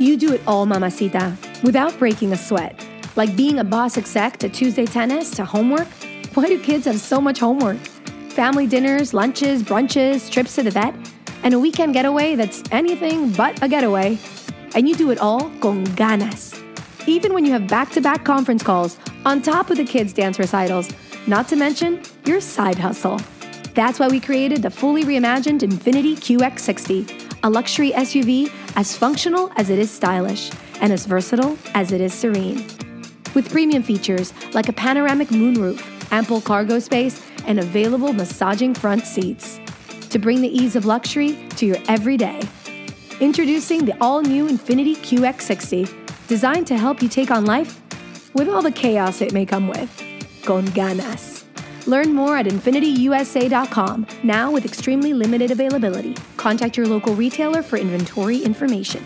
You do it all, mamacita, without breaking a sweat. Like being a boss exec to Tuesday tennis to homework. Why do kids have so much homework? Family dinners, lunches, brunches, trips to the vet, and a weekend getaway that's anything but a getaway. And you do it all con ganas. Even when you have back to back conference calls on top of the kids' dance recitals, not to mention your side hustle. That's why we created the fully reimagined Infiniti QX60 a luxury SUV as functional as it is stylish and as versatile as it is serene. With premium features like a panoramic moonroof, ample cargo space, and available massaging front seats to bring the ease of luxury to your everyday. Introducing the all new Infiniti QX60, designed to help you take on life with all the chaos it may come with. Con ganas. Learn more at infinitiusa.com, now with extremely limited availability. Contact your local retailer for inventory information.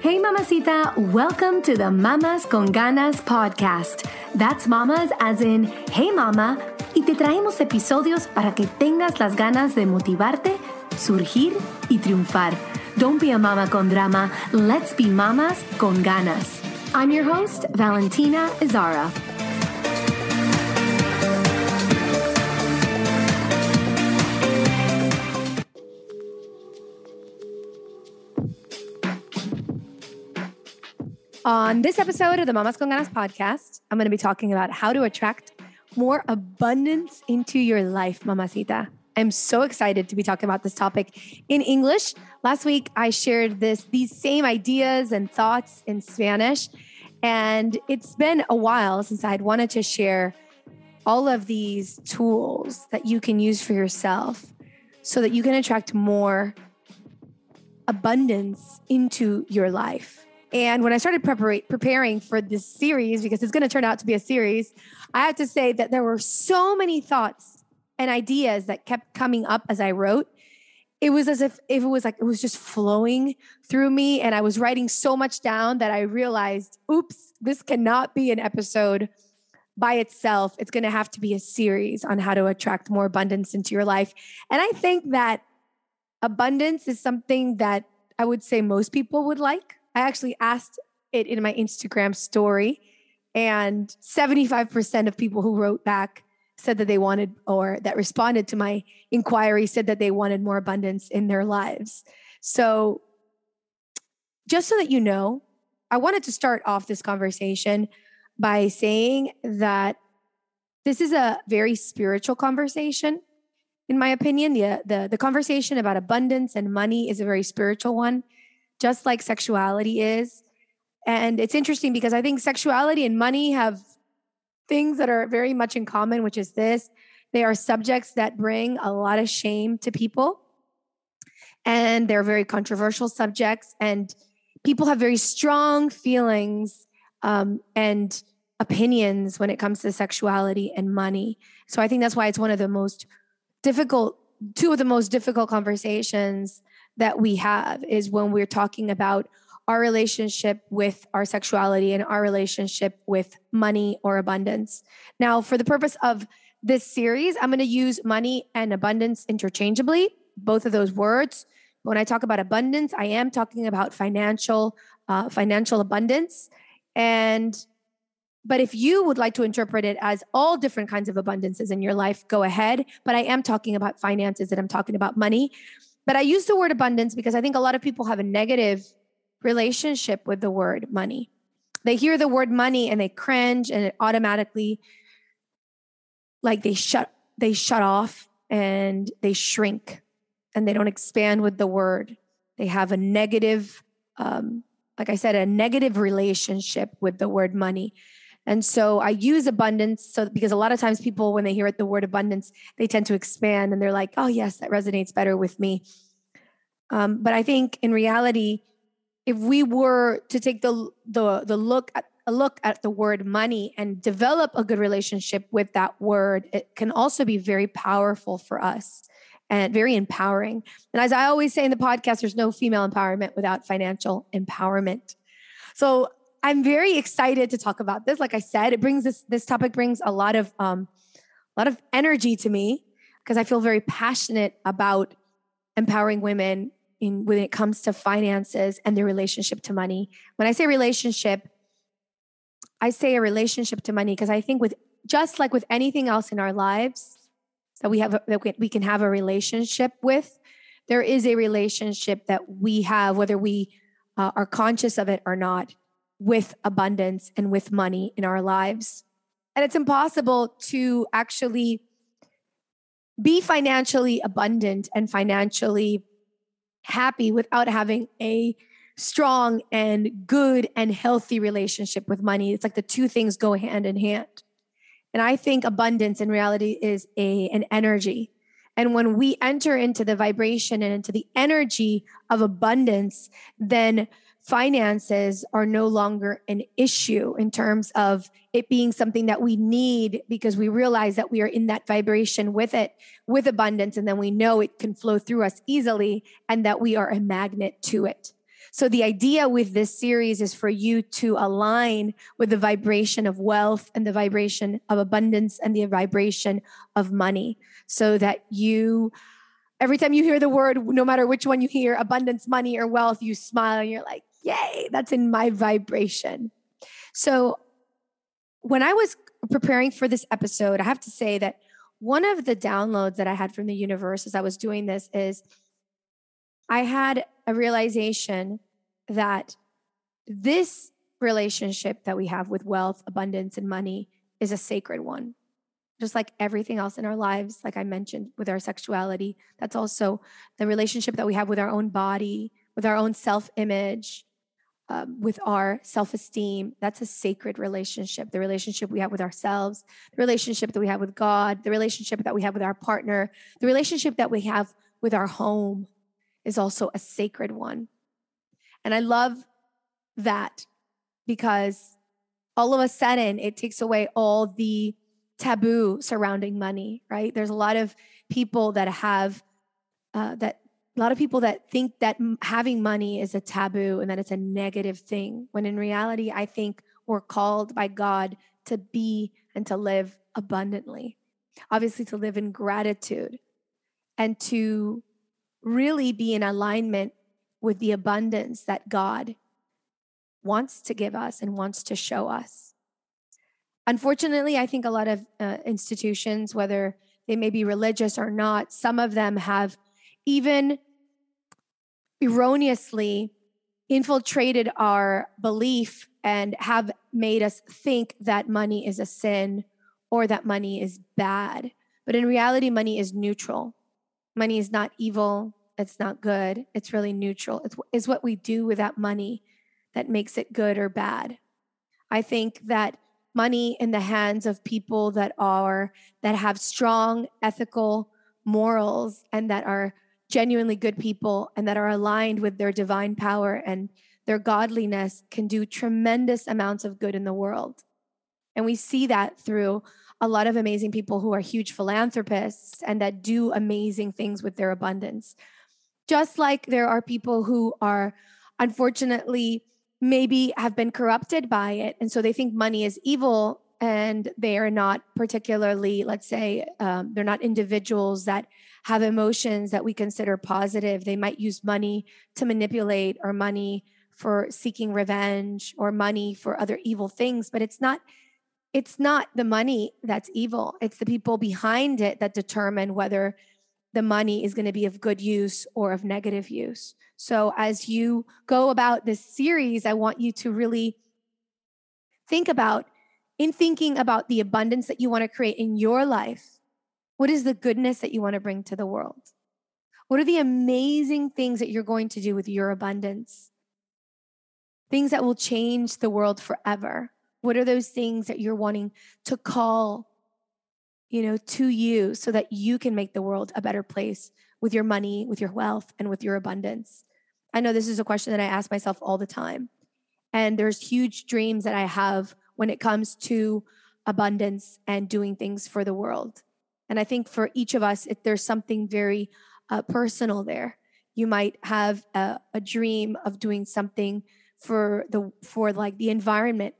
Hey, Mamacita, welcome to the Mamas con Ganas podcast. That's mamas as in, hey, mama, y te traemos episodios para que tengas las ganas de motivarte, surgir y triunfar. Don't be a mama con drama. Let's be mamas con ganas. I'm your host, Valentina Izara. On this episode of the Mamas con Ganas podcast, I'm going to be talking about how to attract more abundance into your life, mamacita. I'm so excited to be talking about this topic in English. Last week I shared this these same ideas and thoughts in Spanish and it's been a while since I'd wanted to share all of these tools that you can use for yourself so that you can attract more abundance into your life. And when I started prepar- preparing for this series, because it's going to turn out to be a series, I have to say that there were so many thoughts and ideas that kept coming up as I wrote. It was as if, if it was like it was just flowing through me, and I was writing so much down that I realized, oops, this cannot be an episode by itself. It's going to have to be a series on how to attract more abundance into your life. And I think that abundance is something that I would say most people would like. I actually asked it in my Instagram story, and 75% of people who wrote back said that they wanted or that responded to my inquiry said that they wanted more abundance in their lives. So, just so that you know, I wanted to start off this conversation by saying that this is a very spiritual conversation in my opinion the, the the conversation about abundance and money is a very spiritual one just like sexuality is and it's interesting because i think sexuality and money have things that are very much in common, which is this they are subjects that bring a lot of shame to people. And they're very controversial subjects. And people have very strong feelings um, and opinions when it comes to sexuality and money. So I think that's why it's one of the most difficult, two of the most difficult conversations that we have is when we're talking about our relationship with our sexuality and our relationship with money or abundance. Now, for the purpose of this series, I'm going to use money and abundance interchangeably, both of those words. When I talk about abundance, I am talking about financial uh, financial abundance. And but if you would like to interpret it as all different kinds of abundances in your life, go ahead. But I am talking about finances and I'm talking about money. But I use the word abundance because I think a lot of people have a negative relationship with the word money. They hear the word money and they cringe and it automatically like they shut they shut off and they shrink and they don't expand with the word. They have a negative um like I said a negative relationship with the word money. And so I use abundance so because a lot of times people when they hear it the word abundance, they tend to expand and they're like, "Oh yes, that resonates better with me." Um, but I think in reality, if we were to take the the the look at a look at the word money and develop a good relationship with that word, it can also be very powerful for us and very empowering. And as I always say in the podcast, there's no female empowerment without financial empowerment. So I'm very excited to talk about this. Like I said, it brings this this topic brings a lot of um, a lot of energy to me because I feel very passionate about empowering women in when it comes to finances and their relationship to money. When I say relationship, I say a relationship to money because I think with just like with anything else in our lives that we have that we can have a relationship with, there is a relationship that we have whether we uh, are conscious of it or not with abundance and with money in our lives. And it's impossible to actually be financially abundant and financially happy without having a strong and good and healthy relationship with money. It's like the two things go hand in hand. And I think abundance in reality is a an energy. And when we enter into the vibration and into the energy of abundance, then finances are no longer an issue in terms of it being something that we need because we realize that we are in that vibration with it with abundance and then we know it can flow through us easily and that we are a magnet to it. So the idea with this series is for you to align with the vibration of wealth and the vibration of abundance and the vibration of money so that you every time you hear the word no matter which one you hear abundance money or wealth you smile and you're like that's in my vibration. So when I was preparing for this episode, I have to say that one of the downloads that I had from the universe as I was doing this is I had a realization that this relationship that we have with wealth, abundance, and money is a sacred one. Just like everything else in our lives, like I mentioned with our sexuality, that's also the relationship that we have with our own body, with our own self image, um, with our self esteem. That's a sacred relationship. The relationship we have with ourselves, the relationship that we have with God, the relationship that we have with our partner, the relationship that we have with our home is also a sacred one. And I love that because all of a sudden it takes away all the taboo surrounding money, right? There's a lot of people that have uh, that a lot of people that think that having money is a taboo and that it's a negative thing when in reality i think we're called by god to be and to live abundantly. Obviously to live in gratitude and to really be in alignment with the abundance that god wants to give us and wants to show us. Unfortunately i think a lot of uh, institutions whether they may be religious or not some of them have even erroneously infiltrated our belief and have made us think that money is a sin or that money is bad. But in reality, money is neutral. Money is not evil. It's not good. It's really neutral. It's, it's what we do with that money that makes it good or bad. I think that money in the hands of people that are that have strong ethical morals and that are genuinely good people and that are aligned with their divine power and their godliness can do tremendous amounts of good in the world. And we see that through a lot of amazing people who are huge philanthropists and that do amazing things with their abundance. Just like there are people who are unfortunately maybe have been corrupted by it. And so they think money is evil and they are not particularly, let's say, um, they're not individuals that have emotions that we consider positive. They might use money to manipulate or money for seeking revenge or money for other evil things, but it's not it's not the money that's evil. It's the people behind it that determine whether the money is going to be of good use or of negative use. So as you go about this series, I want you to really think about in thinking about the abundance that you want to create in your life what is the goodness that you want to bring to the world? What are the amazing things that you're going to do with your abundance? Things that will change the world forever. What are those things that you're wanting to call, you know, to you so that you can make the world a better place with your money, with your wealth, and with your abundance? I know this is a question that I ask myself all the time. And there's huge dreams that I have when it comes to abundance and doing things for the world. And I think for each of us, if there's something very uh, personal there, you might have a, a dream of doing something for the for like the environment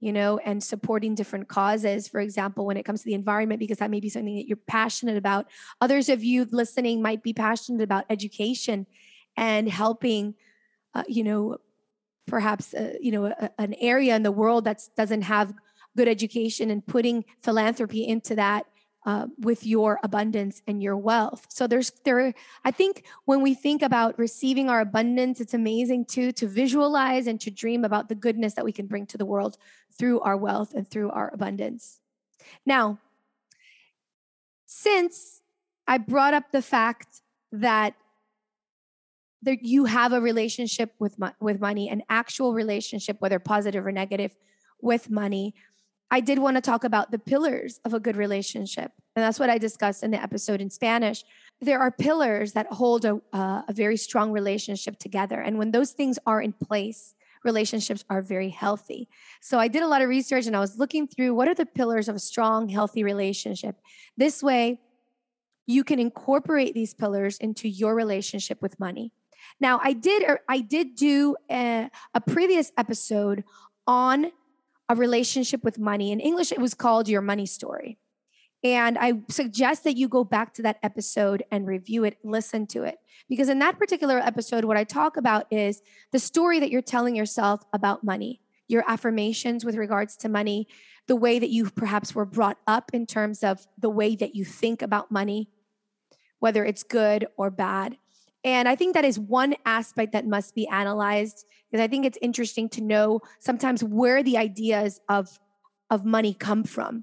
you know, and supporting different causes, for example, when it comes to the environment, because that may be something that you're passionate about. Others of you listening might be passionate about education and helping, uh, you know, perhaps, uh, you know, a, an area in the world that doesn't have good education and putting philanthropy into that uh, with your abundance and your wealth. So there's there. I think when we think about receiving our abundance, it's amazing too to visualize and to dream about the goodness that we can bring to the world through our wealth and through our abundance. Now, since I brought up the fact that that you have a relationship with with money, an actual relationship, whether positive or negative, with money. I did want to talk about the pillars of a good relationship. And that's what I discussed in the episode in Spanish. There are pillars that hold a, uh, a very strong relationship together. And when those things are in place, relationships are very healthy. So I did a lot of research and I was looking through what are the pillars of a strong, healthy relationship. This way, you can incorporate these pillars into your relationship with money. Now, I did I did do a, a previous episode on a relationship with money. In English, it was called Your Money Story. And I suggest that you go back to that episode and review it, listen to it. Because in that particular episode, what I talk about is the story that you're telling yourself about money, your affirmations with regards to money, the way that you perhaps were brought up in terms of the way that you think about money, whether it's good or bad. And I think that is one aspect that must be analyzed because I think it's interesting to know sometimes where the ideas of, of money come from.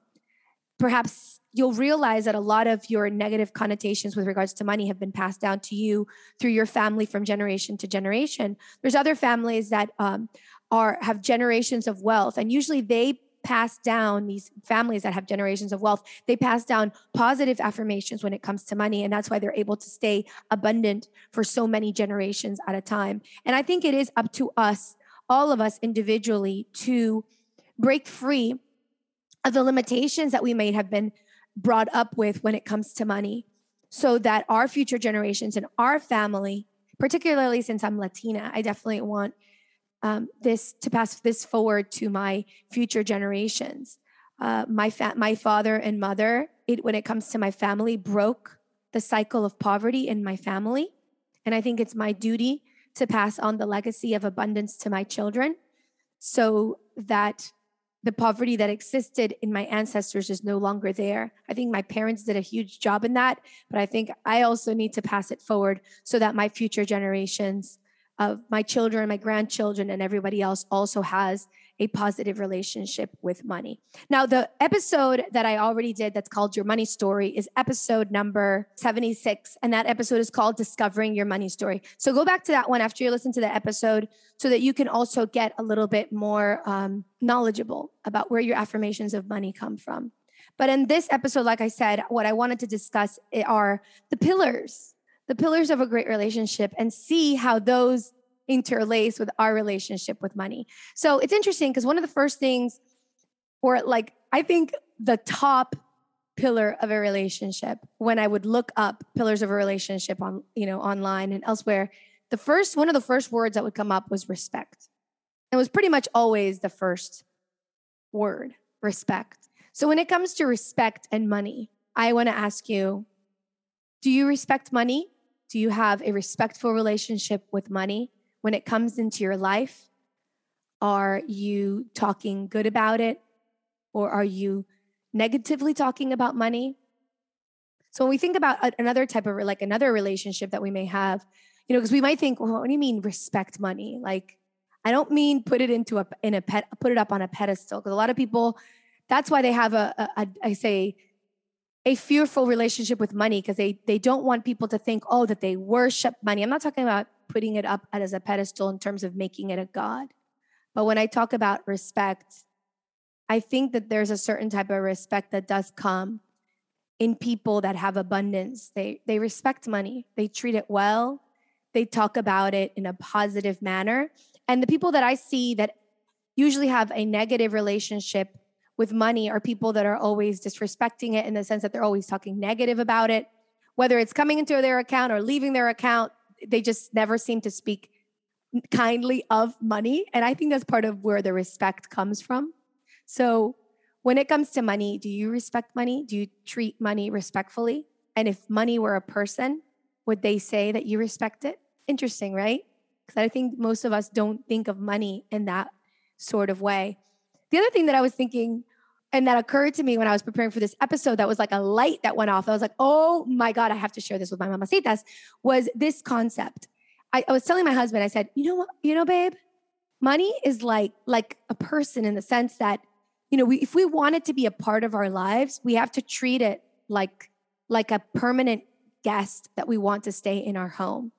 Perhaps you'll realize that a lot of your negative connotations with regards to money have been passed down to you through your family from generation to generation. There's other families that um, are have generations of wealth, and usually they pass down these families that have generations of wealth. They pass down positive affirmations when it comes to money and that's why they're able to stay abundant for so many generations at a time. And i think it is up to us all of us individually to break free of the limitations that we may have been brought up with when it comes to money so that our future generations and our family particularly since i'm latina i definitely want um, this to pass this forward to my future generations. Uh, my fa- my father and mother, it, when it comes to my family, broke the cycle of poverty in my family, and I think it's my duty to pass on the legacy of abundance to my children, so that the poverty that existed in my ancestors is no longer there. I think my parents did a huge job in that, but I think I also need to pass it forward so that my future generations of my children, my grandchildren, and everybody else also has a positive relationship with money. Now, the episode that I already did that's called Your Money Story is episode number 76. And that episode is called Discovering Your Money Story. So go back to that one after you listen to the episode so that you can also get a little bit more um, knowledgeable about where your affirmations of money come from. But in this episode, like I said, what I wanted to discuss are the pillars the pillars of a great relationship and see how those interlace with our relationship with money. So it's interesting because one of the first things, or like, I think the top pillar of a relationship when I would look up pillars of a relationship on, you know, online and elsewhere, the first one of the first words that would come up was respect. It was pretty much always the first word, respect. So when it comes to respect and money, I want to ask you, do you respect money? Do you have a respectful relationship with money when it comes into your life? Are you talking good about it? Or are you negatively talking about money? So when we think about another type of like another relationship that we may have, you know, because we might think, well, what do you mean respect money? Like, I don't mean put it into a in a pet put it up on a pedestal because a lot of people that's why they have a, a, a I say a fearful relationship with money because they they don't want people to think oh that they worship money i'm not talking about putting it up as a pedestal in terms of making it a god but when i talk about respect I think that there's a certain type of respect that does come in people that have abundance. They they respect money. They treat it well. They talk about it in a positive manner. And the people that I see that usually have a negative relationship with money are people that are always disrespecting it in the sense that they're always talking negative about it. Whether it's coming into their account or leaving their account, they just never seem to speak kindly of money. And I think that's part of where the respect comes from. So when it comes to money, do you respect money? Do you treat money respectfully? And if money were a person, would they say that you respect it? Interesting, right? Because I think most of us don't think of money in that sort of way. The other thing that I was thinking and that occurred to me when I was preparing for this episode that was like a light that went off. I was like, oh my God, I have to share this with my mamacitas, was this concept. I, I was telling my husband, I said, you know what, you know, babe, money is like like a person in the sense that you know, we, if we want it to be a part of our lives, we have to treat it like like a permanent guest that we want to stay in our home.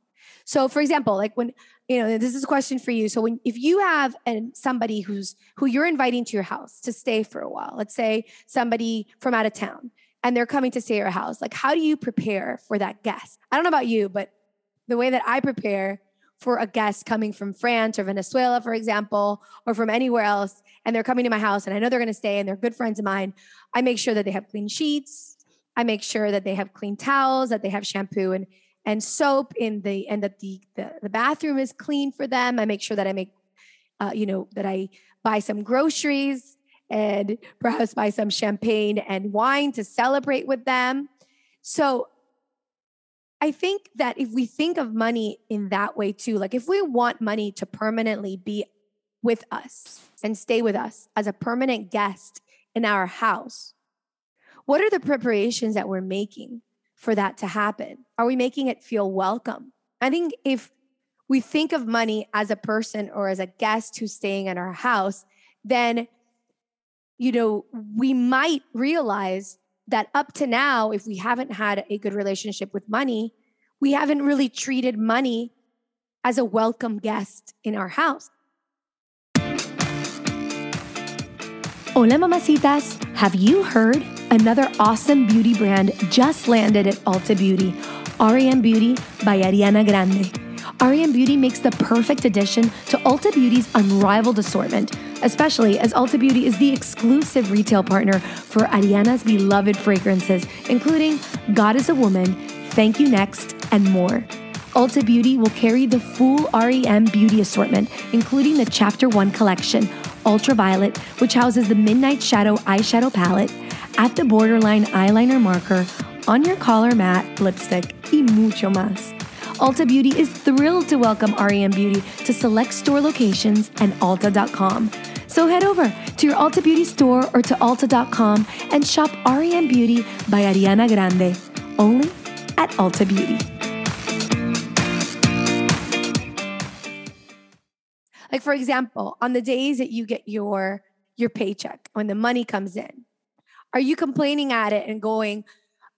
So, for example, like when you know, this is a question for you. So, when if you have an, somebody who's who you're inviting to your house to stay for a while, let's say somebody from out of town, and they're coming to stay at your house, like how do you prepare for that guest? I don't know about you, but the way that I prepare for a guest coming from France or Venezuela, for example, or from anywhere else, and they're coming to my house and I know they're going to stay and they're good friends of mine, I make sure that they have clean sheets. I make sure that they have clean towels, that they have shampoo and and soap in the and that the the, the bathroom is clean for them. I make sure that I make uh, you know that I buy some groceries and perhaps buy some champagne and wine to celebrate with them. So I think that if we think of money in that way too, like if we want money to permanently be with us and stay with us as a permanent guest in our house, what are the preparations that we're making for that to happen? Are we making it feel welcome? I think if we think of money as a person or as a guest who's staying in our house, then you know, we might realize that up to now, if we haven't had a good relationship with money, we haven't really treated money as a welcome guest in our house. Hola, mamacitas. Have you heard? Another awesome beauty brand just landed at Ulta Beauty, REM Beauty by Ariana Grande. REM Beauty makes the perfect addition to Ulta Beauty's unrivaled assortment, especially as Ulta Beauty is the exclusive retail partner for Ariana's beloved fragrances, including God is a Woman, Thank You Next, and more. Ulta Beauty will carry the full REM beauty assortment, including the Chapter 1 collection, Ultraviolet, which houses the Midnight Shadow eyeshadow palette, At the Borderline eyeliner marker, On Your Collar matte lipstick, y mucho más. Ulta Beauty is thrilled to welcome REM Beauty to select store locations and Ulta.com. So head over to your Ulta Beauty store or to Ulta.com and shop REM Beauty by Ariana Grande, only at Ulta Beauty. Like for example, on the days that you get your your paycheck, when the money comes in, are you complaining at it and going,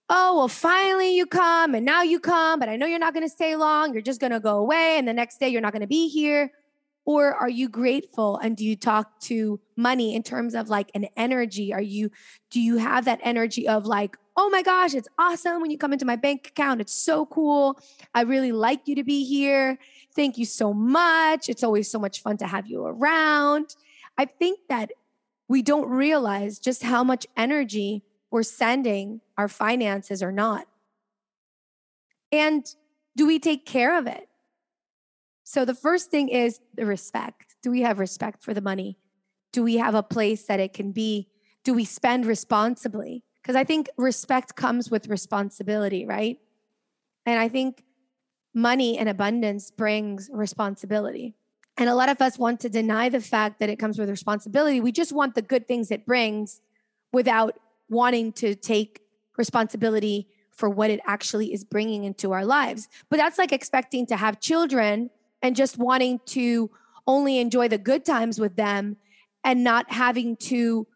"Oh, well finally you come and now you come, but I know you're not going to stay long. You're just going to go away and the next day you're not going to be here." Or are you grateful and do you talk to money in terms of like an energy? Are you do you have that energy of like, "Oh my gosh, it's awesome when you come into my bank account. It's so cool. I really like you to be here." Thank you so much. It's always so much fun to have you around. I think that we don't realize just how much energy we're sending our finances or not. And do we take care of it? So the first thing is the respect. Do we have respect for the money? Do we have a place that it can be? Do we spend responsibly? Because I think respect comes with responsibility, right? And I think money and abundance brings responsibility. And a lot of us want to deny the fact that it comes with responsibility. We just want the good things it brings without wanting to take responsibility for what it actually is bringing into our lives. But that's like expecting to have children and just wanting to only enjoy the good times with them and not having to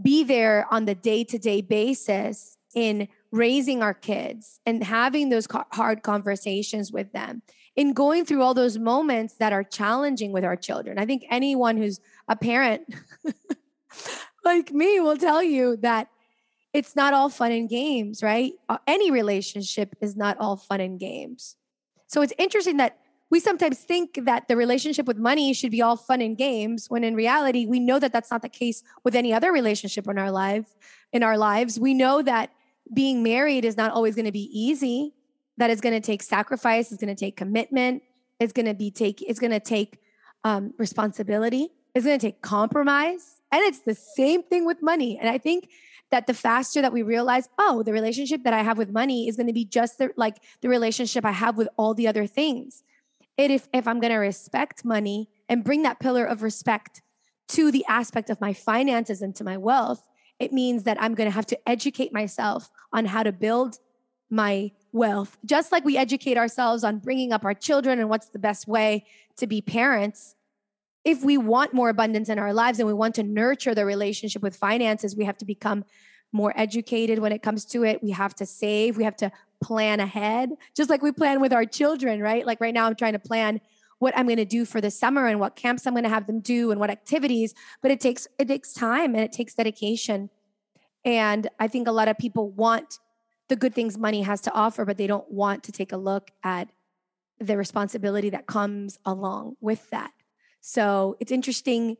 be there on the day to day basis in raising our kids and having those hard conversations with them in going through all those moments that are challenging with our children. I think anyone who's a parent like me will tell you that it's not all fun and games, right? Uh, any relationship is not all fun and games. So it's interesting that we sometimes think that the relationship with money should be all fun and games when in reality we know that that's not the case with any other relationship in our life in our lives we know that being married is not always going to be easy that it's going to take sacrifice it's going to take commitment it's going to be take it's going to take um, responsibility it's going to take compromise and it's the same thing with money. And i think that the faster that we realize oh the relationship that i have with money is going to be just the, like the relationship i have with all the other things. It if, if i'm going to respect money and bring that pillar of respect to the aspect of my finances and to my wealth it means that i'm going to have to educate myself on how to build my wealth just like we educate ourselves on bringing up our children and what's the best way to be parents if we want more abundance in our lives and we want to nurture the relationship with finances, we have to become more educated when it comes to it. We have to save, we have to plan ahead, just like we plan with our children, right? Like right now, I'm trying to plan what I'm going to do for the summer and what camps I'm going to have them do and what activities, but it takes it takes time and it takes dedication. And I think a lot of people want the good things money has to offer, but they don't want to take a look at the responsibility that comes along with that. So it's interesting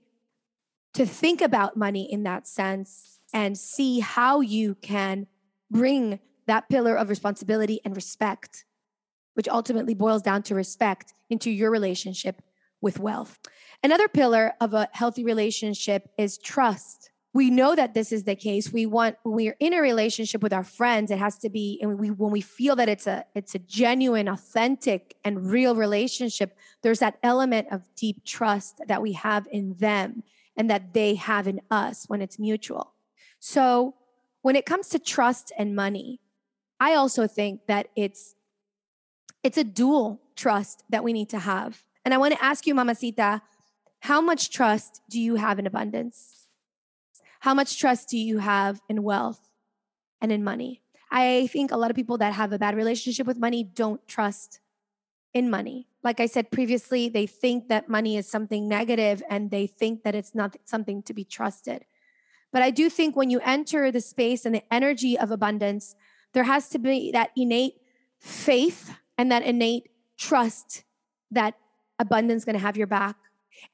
to think about money in that sense and see how you can bring that pillar of responsibility and respect, which ultimately boils down to respect, into your relationship with wealth. Another pillar of a healthy relationship is trust we know that this is the case. We want when we're in a relationship with our friends it has to be and we when we feel that it's a it's a genuine authentic and real relationship there's that element of deep trust that we have in them and that they have in us when it's mutual. So when it comes to trust and money i also think that it's it's a dual trust that we need to have. And i want to ask you mamacita how much trust do you have in abundance how much trust do you have in wealth and in money? I think a lot of people that have a bad relationship with money don't trust in money. Like I said previously, they think that money is something negative and they think that it's not something to be trusted. But I do think when you enter the space and the energy of abundance, there has to be that innate faith and that innate trust that abundance is going to have your back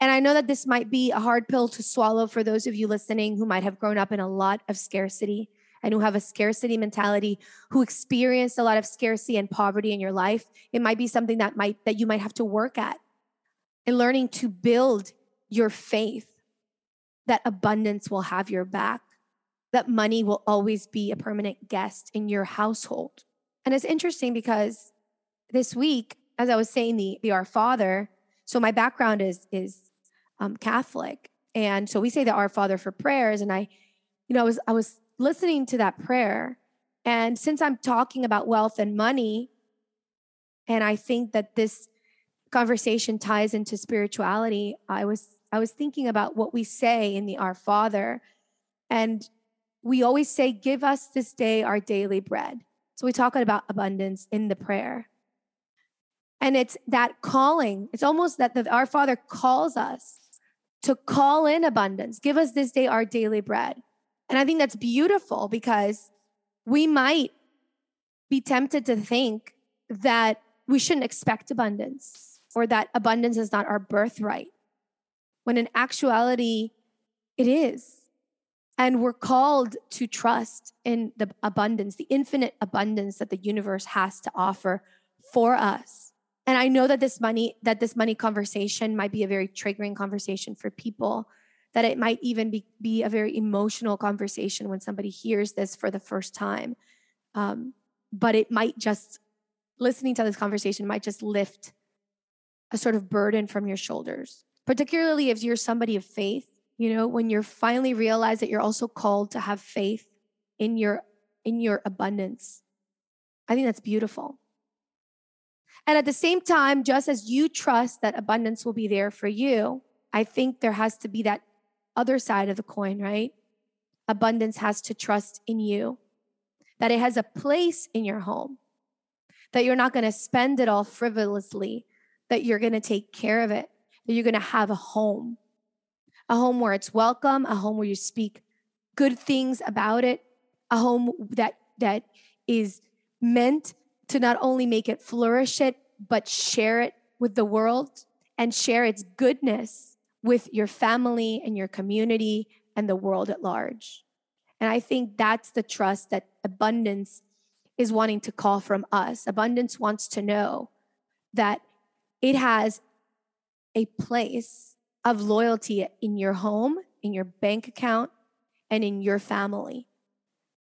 and I know that this might be a hard pill to swallow for those of you listening who might have grown up in a lot of scarcity and who have a scarcity mentality, who experienced a lot of scarcity and poverty in your life. It might be something that might that you might have to work at in learning to build your faith that abundance will have your back, that money will always be a permanent guest in your household. And it's interesting because this week, as I was saying the, the Our Father, so my background is is um, Catholic, and so we say the Our Father for prayers. And I, you know, I was I was listening to that prayer, and since I'm talking about wealth and money, and I think that this conversation ties into spirituality, I was I was thinking about what we say in the Our Father, and we always say, "Give us this day our daily bread." So we talk about abundance in the prayer. And it's that calling. It's almost that the, our Father calls us to call in abundance. Give us this day our daily bread. And I think that's beautiful because we might be tempted to think that we shouldn't expect abundance or that abundance is not our birthright, when in actuality, it is. And we're called to trust in the abundance, the infinite abundance that the universe has to offer for us. And I know that this money, that this money conversation might be a very triggering conversation for people, that it might even be, be a very emotional conversation when somebody hears this for the first time. Um, but it might just, listening to this conversation might just lift a sort of burden from your shoulders, particularly if you're somebody of faith. You know, when you're finally realize that you're also called to have faith in your in your abundance. I think that's beautiful. And at the same time, just as you trust that abundance will be there for you, I think there has to be that other side of the coin, right? Abundance has to trust in you, that it has a place in your home, that you're not going to spend it all frivolously, that you're going to take care of it, that you're going to have a home, a home where it's welcome, a home where you speak good things about it, a home that that is meant to not only make it flourish it, but share it with the world and share its goodness with your family and your community and the world at large. And I think that's the trust that abundance is wanting to call from us. Abundance wants to know that it has a place of loyalty in your home, in your bank account, and in your family,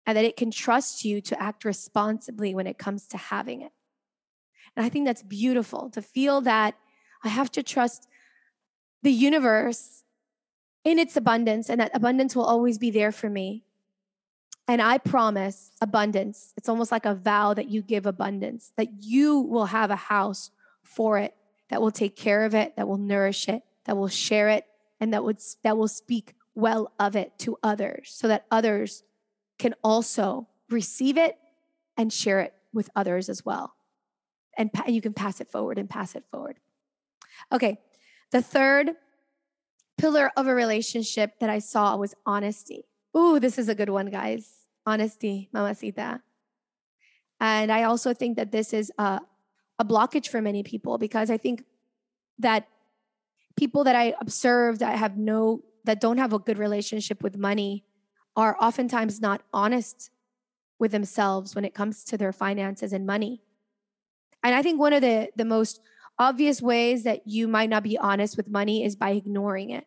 and that it can trust you to act responsibly when it comes to having it. And I think that's beautiful to feel that I have to trust the universe in its abundance and that abundance will always be there for me. And I promise abundance. It's almost like a vow that you give abundance, that you will have a house for it, that will take care of it, that will nourish it, that will share it, and that would that will speak well of it to others so that others can also receive it and share it with others as well. And, and you can pass it forward and pass it forward. Okay, the third pillar of a relationship that I saw was honesty. Ooh, this is a good one, guys. Honesty, mamacita. And I also think that this is a, a blockage for many people because I think that people that I observe that have no, that don't have a good relationship with money are oftentimes not honest with themselves when it comes to their finances and money. And I think one of the, the most obvious ways that you might not be honest with money is by ignoring it.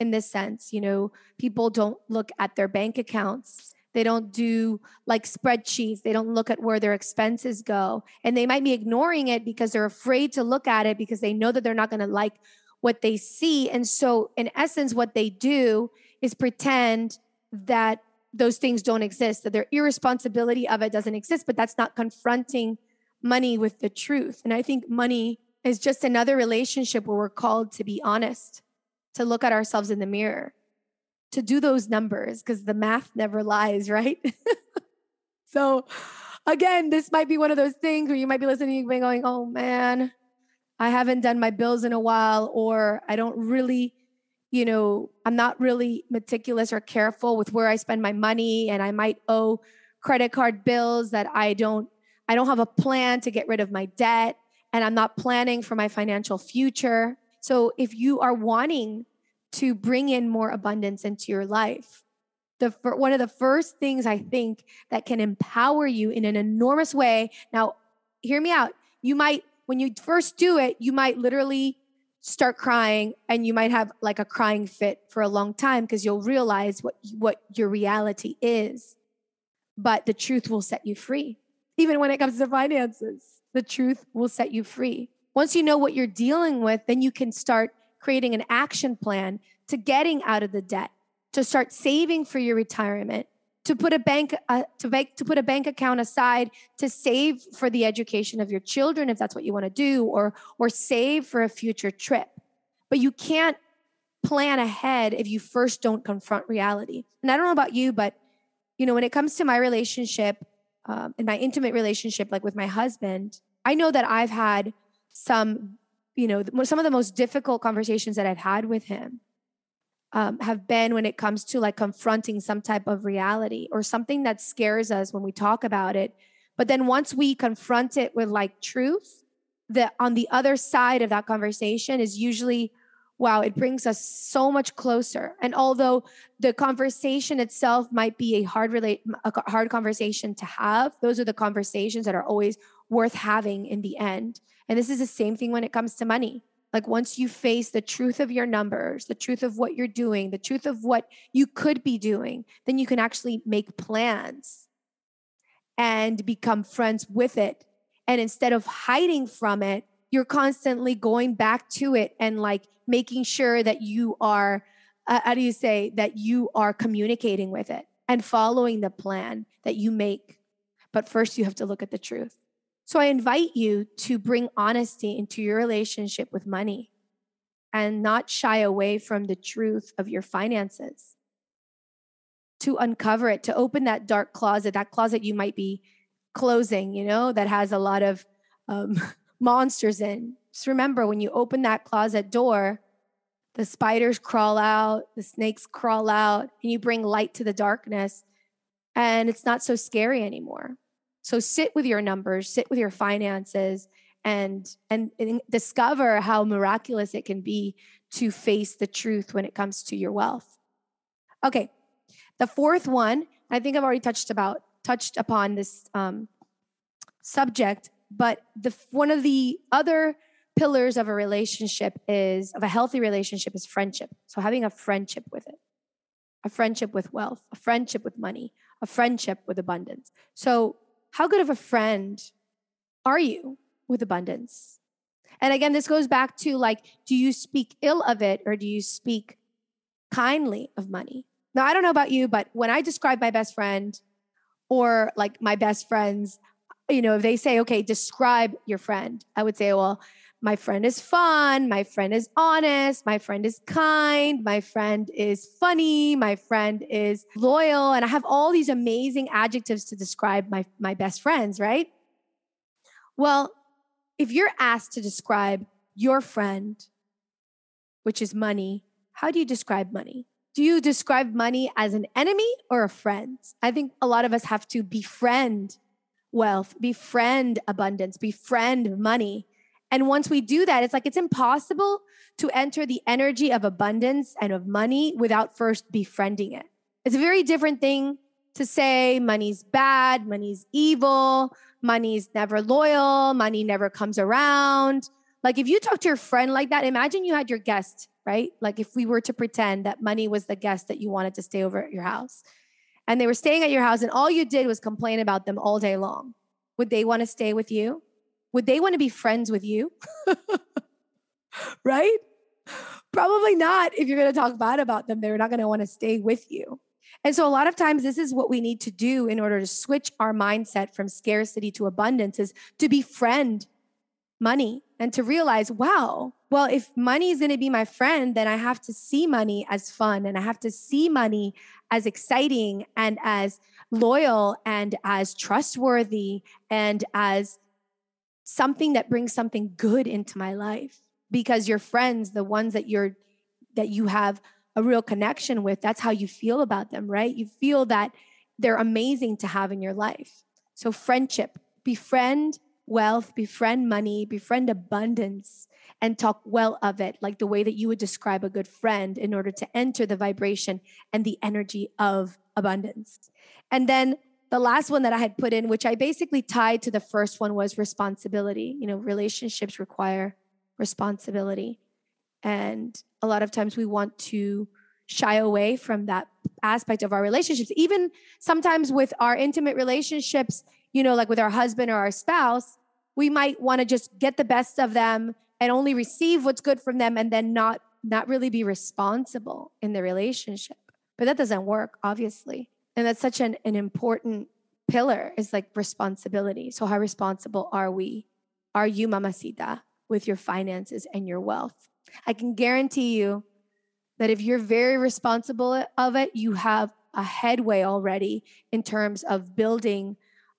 In this sense, you know, people don't look at their bank accounts. They don't do like spreadsheets. They don't look at where their expenses go. And they might be ignoring it because they're afraid to look at it because they know that they're not going to like what they see. And so, in essence, what they do is pretend that those things don't exist, that their irresponsibility of it doesn't exist, but that's not confronting money with the truth. And I think money is just another relationship where we're called to be honest, to look at ourselves in the mirror, to do those numbers, because the math never lies, right? so, again, this might be one of those things where you might be listening and going, oh man, I haven't done my bills in a while, or I don't really, you know, I'm not really meticulous or careful with where I spend my money, and I might owe credit card bills that I don't I don't have a plan to get rid of my debt and I'm not planning for my financial future. So if you are wanting to bring in more abundance into your life, the one of the first things I think that can empower you in an enormous way. Now, hear me out. You might when you first do it, you might literally start crying and you might have like a crying fit for a long time because you'll realize what what your reality is. But the truth will set you free even when it comes to finances. The truth will set you free. Once you know what you're dealing with, then you can start creating an action plan to getting out of the debt, to start saving for your retirement, to put a bank uh, to bank to put a bank account aside to save for the education of your children if that's what you want to do or or save for a future trip. But you can't plan ahead if you first don't confront reality. And I don't know about you, but you know, when it comes to my relationship um, in my intimate relationship, like with my husband, I know that I've had some, you know, some of the most difficult conversations that I've had with him um, have been when it comes to like confronting some type of reality or something that scares us when we talk about it. But then once we confront it with like truth, that on the other side of that conversation is usually wow, it brings us so much closer. And although the conversation itself might be a hard relate a hard conversation to have, those are the conversations that are always worth having in the end. And this is the same thing when it comes to money. Like once you face the truth of your numbers, the truth of what you're doing, the truth of what you could be doing, then you can actually make plans and become friends with it. And instead of hiding from it, you're constantly going back to it and like making sure that you are uh, how do you say that you are communicating with it and following the plan that you make but first you have to look at the truth so i invite you to bring honesty into your relationship with money and not shy away from the truth of your finances to uncover it to open that dark closet that closet you might be closing you know that has a lot of um, monsters in. Just remember when you open that closet door, the spiders crawl out, the snakes crawl out, and you bring light to the darkness, and it's not so scary anymore. So sit with your numbers, sit with your finances, and, and, and discover how miraculous it can be to face the truth when it comes to your wealth. Okay, the fourth one, I think I've already touched about touched upon this um, subject, but the one of the other pillars of a relationship is of a healthy relationship is friendship. So having a friendship with it, a friendship with wealth, a friendship with money, a friendship with abundance. So how good of a friend are you with abundance? And again, this goes back to like, do you speak ill of it or do you speak kindly of money? Now, I don't know about you, but when I describe my best friend or like my best friends, you know, if they say, okay, describe your friend, I would say, well, my friend is fun, my friend is honest, my friend is kind, my friend is funny, my friend is loyal, and I have all these amazing adjectives to describe my my best friends, right? Well, if you're asked to describe your friend, which is money, how do you describe money? Do you describe money as an enemy or a friend? I think a lot of us have to befriend wealth, befriend abundance, befriend money and once we do that, it's like it's impossible to enter the energy of abundance and of money without first befriending it. It's a very different thing to say money's bad, money's evil, money's never loyal, money never comes around. Like if you talk to your friend like that, imagine you had your guest, right? Like if we were to pretend that money was the guest that you wanted to stay over at your house and they were staying at your house and all you did was complain about them all day long. Would they want to stay with you? Would they want to be friends with you? right? Probably not. If you're going to talk bad about them, they're not going to want to stay with you. And so a lot of times this is what we need to do in order to switch our mindset from scarcity to abundance is to befriend money and to realize, wow, well, if money is going to be my friend, then I have to see money as fun and I have to see money as exciting and as loyal and as trustworthy and as something that brings something good into my life because your friends the ones that you're that you have a real connection with that's how you feel about them right? You feel that they're amazing to have in your life. So friendship befriend wealth befriend money befriend abundance and talk well of it like the way that you would describe a good friend in order to enter the vibration and the energy of abundance. And then the last one that I had put in, which I basically tied to the first one, was responsibility. You know, relationships require responsibility. And a lot of times we want to shy away from that aspect of our relationships. Even sometimes with our intimate relationships, you know, like with our husband or our spouse, we might want to just get the best of them and only receive what's good from them and then not not really be responsible in the relationship. But that doesn't work, obviously. And that's such an, an important pillar is like responsibility. So, how responsible are we? Are you, Mamacita, with your finances and your wealth? I can guarantee you that if you're very responsible of it, you have a headway already in terms of building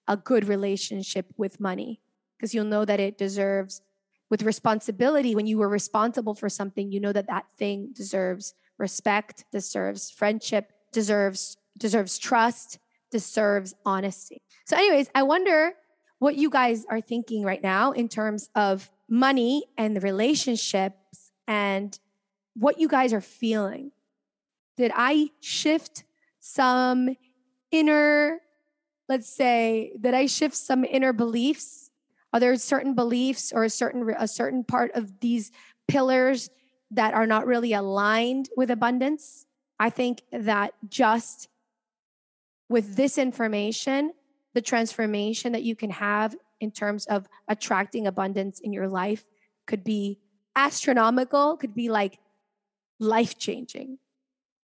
a good relationship with money because you'll know that it deserves with responsibility when you were responsible for something you know that that thing deserves respect deserves friendship deserves deserves trust, deserves honesty. So, anyways, I wonder what you guys are thinking right now in terms of money and the relationships and what you guys are feeling. Did I shift some inner, let's say, did I shift some inner beliefs? Are there certain beliefs or a certain a certain part of these pillars that are not really aligned with abundance? I think that just with this information, the transformation that you can have in terms of attracting abundance in your life could be astronomical, could be like life changing.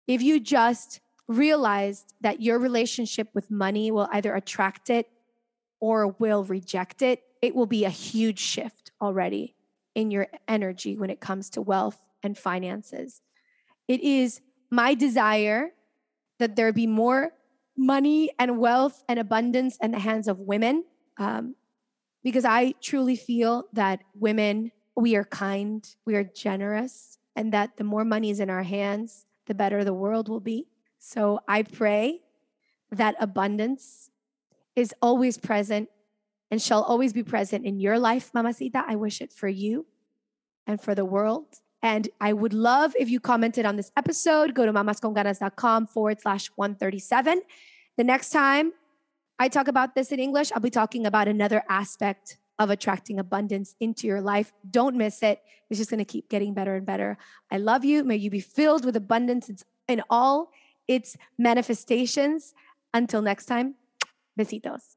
If you just realized that your relationship with money will either attract it or will reject it, it will be a huge shift already in your energy when it comes to wealth and finances. It is my desire that there be more money and wealth and abundance in the hands of women um, because I truly feel that women, we are kind, we are generous, and that the more money is in our hands, the better the world will be. So I pray that abundance is always present and shall always be present in your life, Mamacita. I wish it for you and for the world. And I would love if you commented on this episode. Go to mamasconganas.com forward slash 137. The next time I talk about this in English, I'll be talking about another aspect of attracting abundance into your life. Don't miss it. It's just going to keep getting better and better. I love you. May you be filled with abundance in all its manifestations. Until next time, besitos.